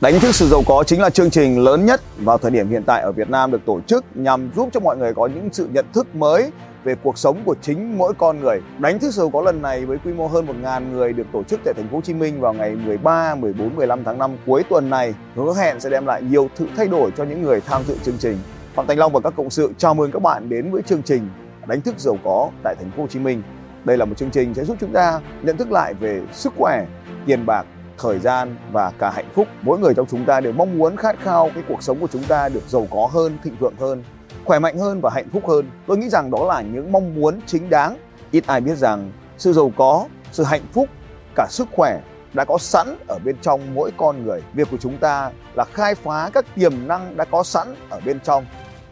Đánh thức sự giàu có chính là chương trình lớn nhất vào thời điểm hiện tại ở Việt Nam được tổ chức nhằm giúp cho mọi người có những sự nhận thức mới về cuộc sống của chính mỗi con người. Đánh thức sự giàu có lần này với quy mô hơn 1.000 người được tổ chức tại thành phố Hồ Chí Minh vào ngày 13, 14, 15 tháng 5 cuối tuần này hứa hẹn sẽ đem lại nhiều sự thay đổi cho những người tham dự chương trình. Phạm Thành Long và các cộng sự chào mừng các bạn đến với chương trình Đánh thức giàu có tại thành phố Hồ Chí Minh. Đây là một chương trình sẽ giúp chúng ta nhận thức lại về sức khỏe, tiền bạc thời gian và cả hạnh phúc. Mỗi người trong chúng ta đều mong muốn khát khao cái cuộc sống của chúng ta được giàu có hơn, thịnh vượng hơn, khỏe mạnh hơn và hạnh phúc hơn. Tôi nghĩ rằng đó là những mong muốn chính đáng. Ít ai biết rằng sự giàu có, sự hạnh phúc, cả sức khỏe đã có sẵn ở bên trong mỗi con người. Việc của chúng ta là khai phá các tiềm năng đã có sẵn ở bên trong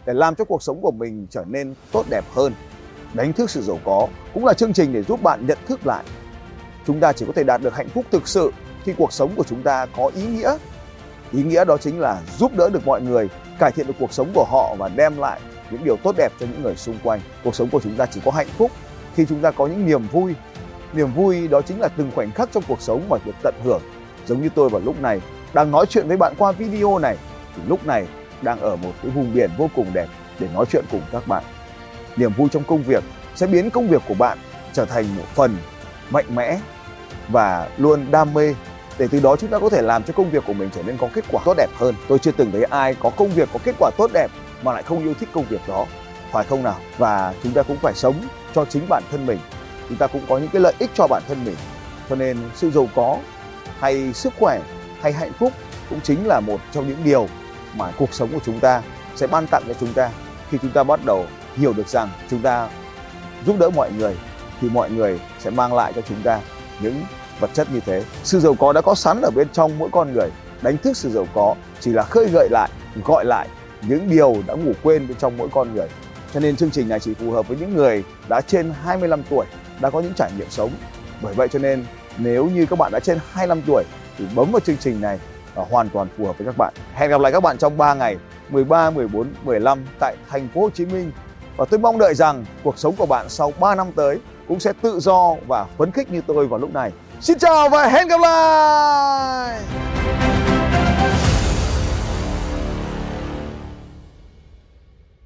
để làm cho cuộc sống của mình trở nên tốt đẹp hơn. Đánh thức sự giàu có cũng là chương trình để giúp bạn nhận thức lại chúng ta chỉ có thể đạt được hạnh phúc thực sự khi cuộc sống của chúng ta có ý nghĩa. Ý nghĩa đó chính là giúp đỡ được mọi người, cải thiện được cuộc sống của họ và đem lại những điều tốt đẹp cho những người xung quanh. Cuộc sống của chúng ta chỉ có hạnh phúc khi chúng ta có những niềm vui. Niềm vui đó chính là từng khoảnh khắc trong cuộc sống mà được tận hưởng. Giống như tôi vào lúc này đang nói chuyện với bạn qua video này, thì lúc này đang ở một cái vùng biển vô cùng đẹp để nói chuyện cùng các bạn. Niềm vui trong công việc sẽ biến công việc của bạn trở thành một phần mạnh mẽ và luôn đam mê để từ đó chúng ta có thể làm cho công việc của mình trở nên có kết quả tốt đẹp hơn. Tôi chưa từng thấy ai có công việc có kết quả tốt đẹp mà lại không yêu thích công việc đó, phải không nào? Và chúng ta cũng phải sống cho chính bản thân mình. Chúng ta cũng có những cái lợi ích cho bản thân mình. Cho nên sự giàu có hay sức khỏe hay hạnh phúc cũng chính là một trong những điều mà cuộc sống của chúng ta sẽ ban tặng cho chúng ta khi chúng ta bắt đầu hiểu được rằng chúng ta giúp đỡ mọi người thì mọi người sẽ mang lại cho chúng ta những vật chất như thế. Sự giàu có đã có sẵn ở bên trong mỗi con người. Đánh thức sự giàu có chỉ là khơi gợi lại, gọi lại những điều đã ngủ quên bên trong mỗi con người. Cho nên chương trình này chỉ phù hợp với những người đã trên 25 tuổi, đã có những trải nghiệm sống. Bởi vậy cho nên nếu như các bạn đã trên 25 tuổi thì bấm vào chương trình này và hoàn toàn phù hợp với các bạn. Hẹn gặp lại các bạn trong 3 ngày 13, 14, 15 tại thành phố Hồ Chí Minh. Và tôi mong đợi rằng cuộc sống của bạn sau 3 năm tới cũng sẽ tự do và phấn khích như tôi vào lúc này. Xin chào và hẹn gặp lại!